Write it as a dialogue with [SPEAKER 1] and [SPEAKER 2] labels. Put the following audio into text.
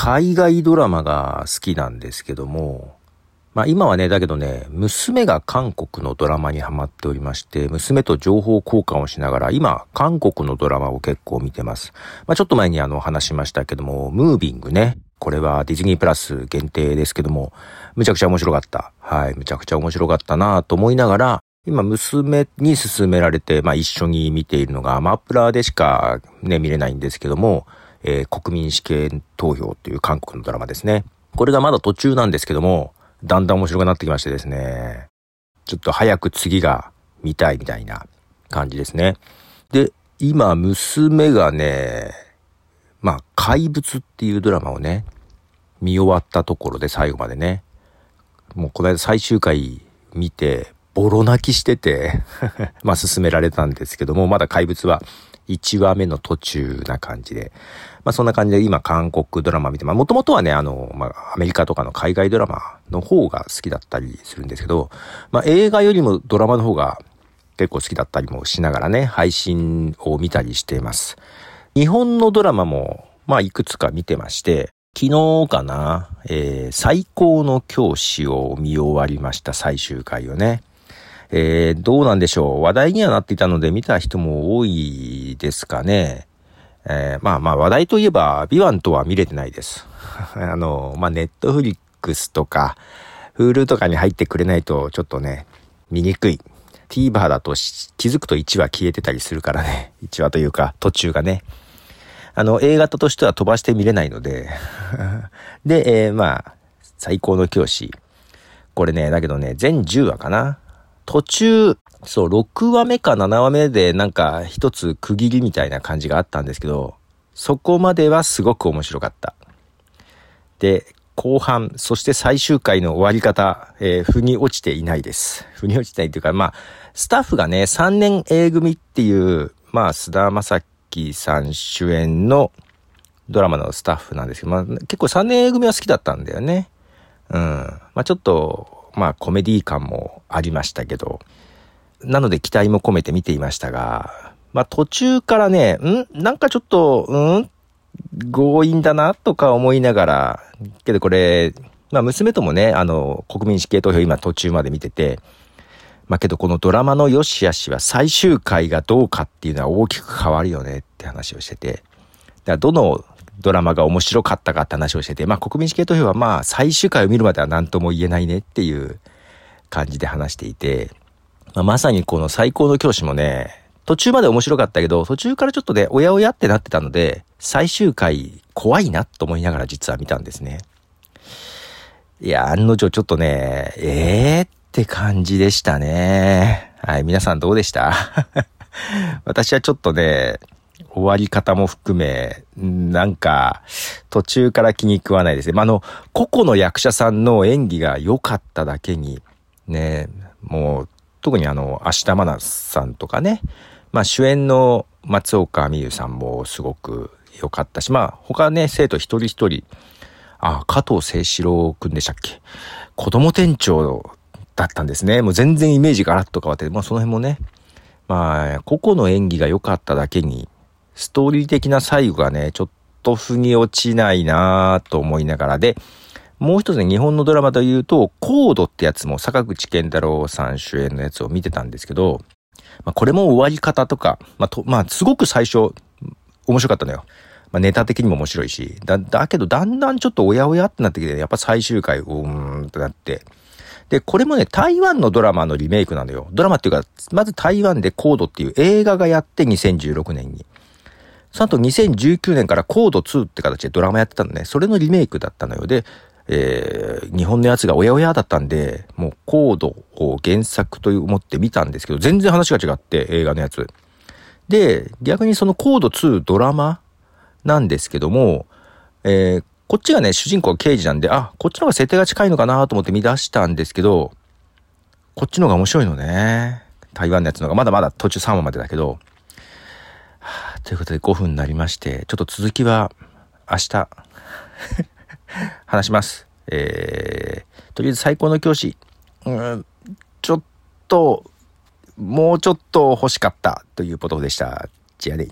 [SPEAKER 1] 海外ドラマが好きなんですけども、まあ今はね、だけどね、娘が韓国のドラマにハマっておりまして、娘と情報交換をしながら、今、韓国のドラマを結構見てます。まあちょっと前にあの話しましたけども、ムービングね。これはディズニープラス限定ですけども、むちゃくちゃ面白かった。はい、むちゃくちゃ面白かったなと思いながら、今、娘に勧められて、まあ一緒に見ているのが、アマプラでしかね、見れないんですけども、えー、国民試験投票という韓国のドラマですね。これがまだ途中なんですけども、だんだん面白くなってきましてですね、ちょっと早く次が見たいみたいな感じですね。で、今、娘がね、まあ、怪物っていうドラマをね、見終わったところで最後までね、もうこの間最終回見て、ボロ泣きしてて まあ進められたんですけども、まだ怪物は1話目の途中な感じで、まあそんな感じで今韓国ドラマ見て、まあもともとはね、あの、まあアメリカとかの海外ドラマの方が好きだったりするんですけど、まあ映画よりもドラマの方が結構好きだったりもしながらね、配信を見たりしています。日本のドラマも、まあいくつか見てまして、昨日かな、えー、最高の教師を見終わりました、最終回をね。えー、どうなんでしょう。話題にはなっていたので見た人も多いですかね。えー、まあまあ話題といえば、ビワンとは見れてないです。あの、まあネットフリックスとか、フールとかに入ってくれないとちょっとね、見にくい。TVer だと気づくと1話消えてたりするからね。1話というか途中がね。あの、映画としては飛ばして見れないので で、えー、まあ、最高の教師。これね、だけどね、全10話かな。途中、そう、6話目か7話目でなんか一つ区切りみたいな感じがあったんですけど、そこまではすごく面白かった。で、後半、そして最終回の終わり方、えー、腑に落ちていないです。腑に落ちてないというか、まあ、スタッフがね、3年 A 組っていう、まあ、菅田正樹さん主演のドラマのスタッフなんですけど、まあ、結構3年 A 組は好きだったんだよね。うん。まあ、ちょっと、まあコメディ感もありましたけど、なので期待も込めて見ていましたが、まあ途中からね、ん？なんかちょっと、うん？強引だなとか思いながら、けどこれ、まあ娘ともね、あの、国民死刑投票今途中まで見てて、まあけどこのドラマの良し悪しは最終回がどうかっていうのは大きく変わるよねって話をしてて、だからどのドラマが面白かったかって話をしてて、まあ国民主権投票はまあ最終回を見るまでは何とも言えないねっていう感じで話していて、まあ、まさにこの最高の教師もね、途中まで面白かったけど、途中からちょっとね、おやおやってなってたので、最終回怖いなと思いながら実は見たんですね。いや、案の定ちょっとね、ええー、って感じでしたね。はい、皆さんどうでした？私はちょっとね、終わり方も含め、なんか、途中から気に食わないですね。まあ、あの、個々の役者さんの演技が良かっただけに、ね、もう、特にあの、明日真奈さんとかね、まあ、主演の松岡美優さんもすごく良かったし、まあ、他ね、生徒一人一人、あ、加藤清志郎くんでしたっけ？子供店長だったんですね。もう全然イメージがガラッと変わって、まあその辺もね、まあ、個々の演技が良かっただけに、ストーリー的な最後がね、ちょっと腑に落ちないなぁと思いながらで、もう一つね、日本のドラマというと、コードってやつも坂口健太郎さん主演のやつを見てたんですけど、まあ、これも終わり方とか、まあ、と、まあ、すごく最初、面白かったのよ。まあ、ネタ的にも面白いし。だ、だけど、だんだんちょっとおやおやってなってきて、ねやっぱ最終回、うーんってなって。で、これもね、台湾のドラマのリメイクなのよ。ドラマっていうか、まず台湾でコードっていう映画がやって2016年に。その後2019年からコード2って形でドラマやってたのね。それのリメイクだったのよ。で、えー、日本のやつがおやおやだったんで、もうコードを原作と思って見たんですけど、全然話が違って、映画のやつ。で、逆にそのコード2ドラマなんですけども、えー、こっちがね、主人公刑事なんで、あ、こっちの方が設定が近いのかなと思って見出したんですけど、こっちの方が面白いのね。台湾のやつのが、まだまだ途中3話までだけど、ということで5分になりまして、ちょっと続きは明日話します。えー、とりあえず最高の教師。うん、ちょっと、もうちょっと欲しかったということでした。じゃあね。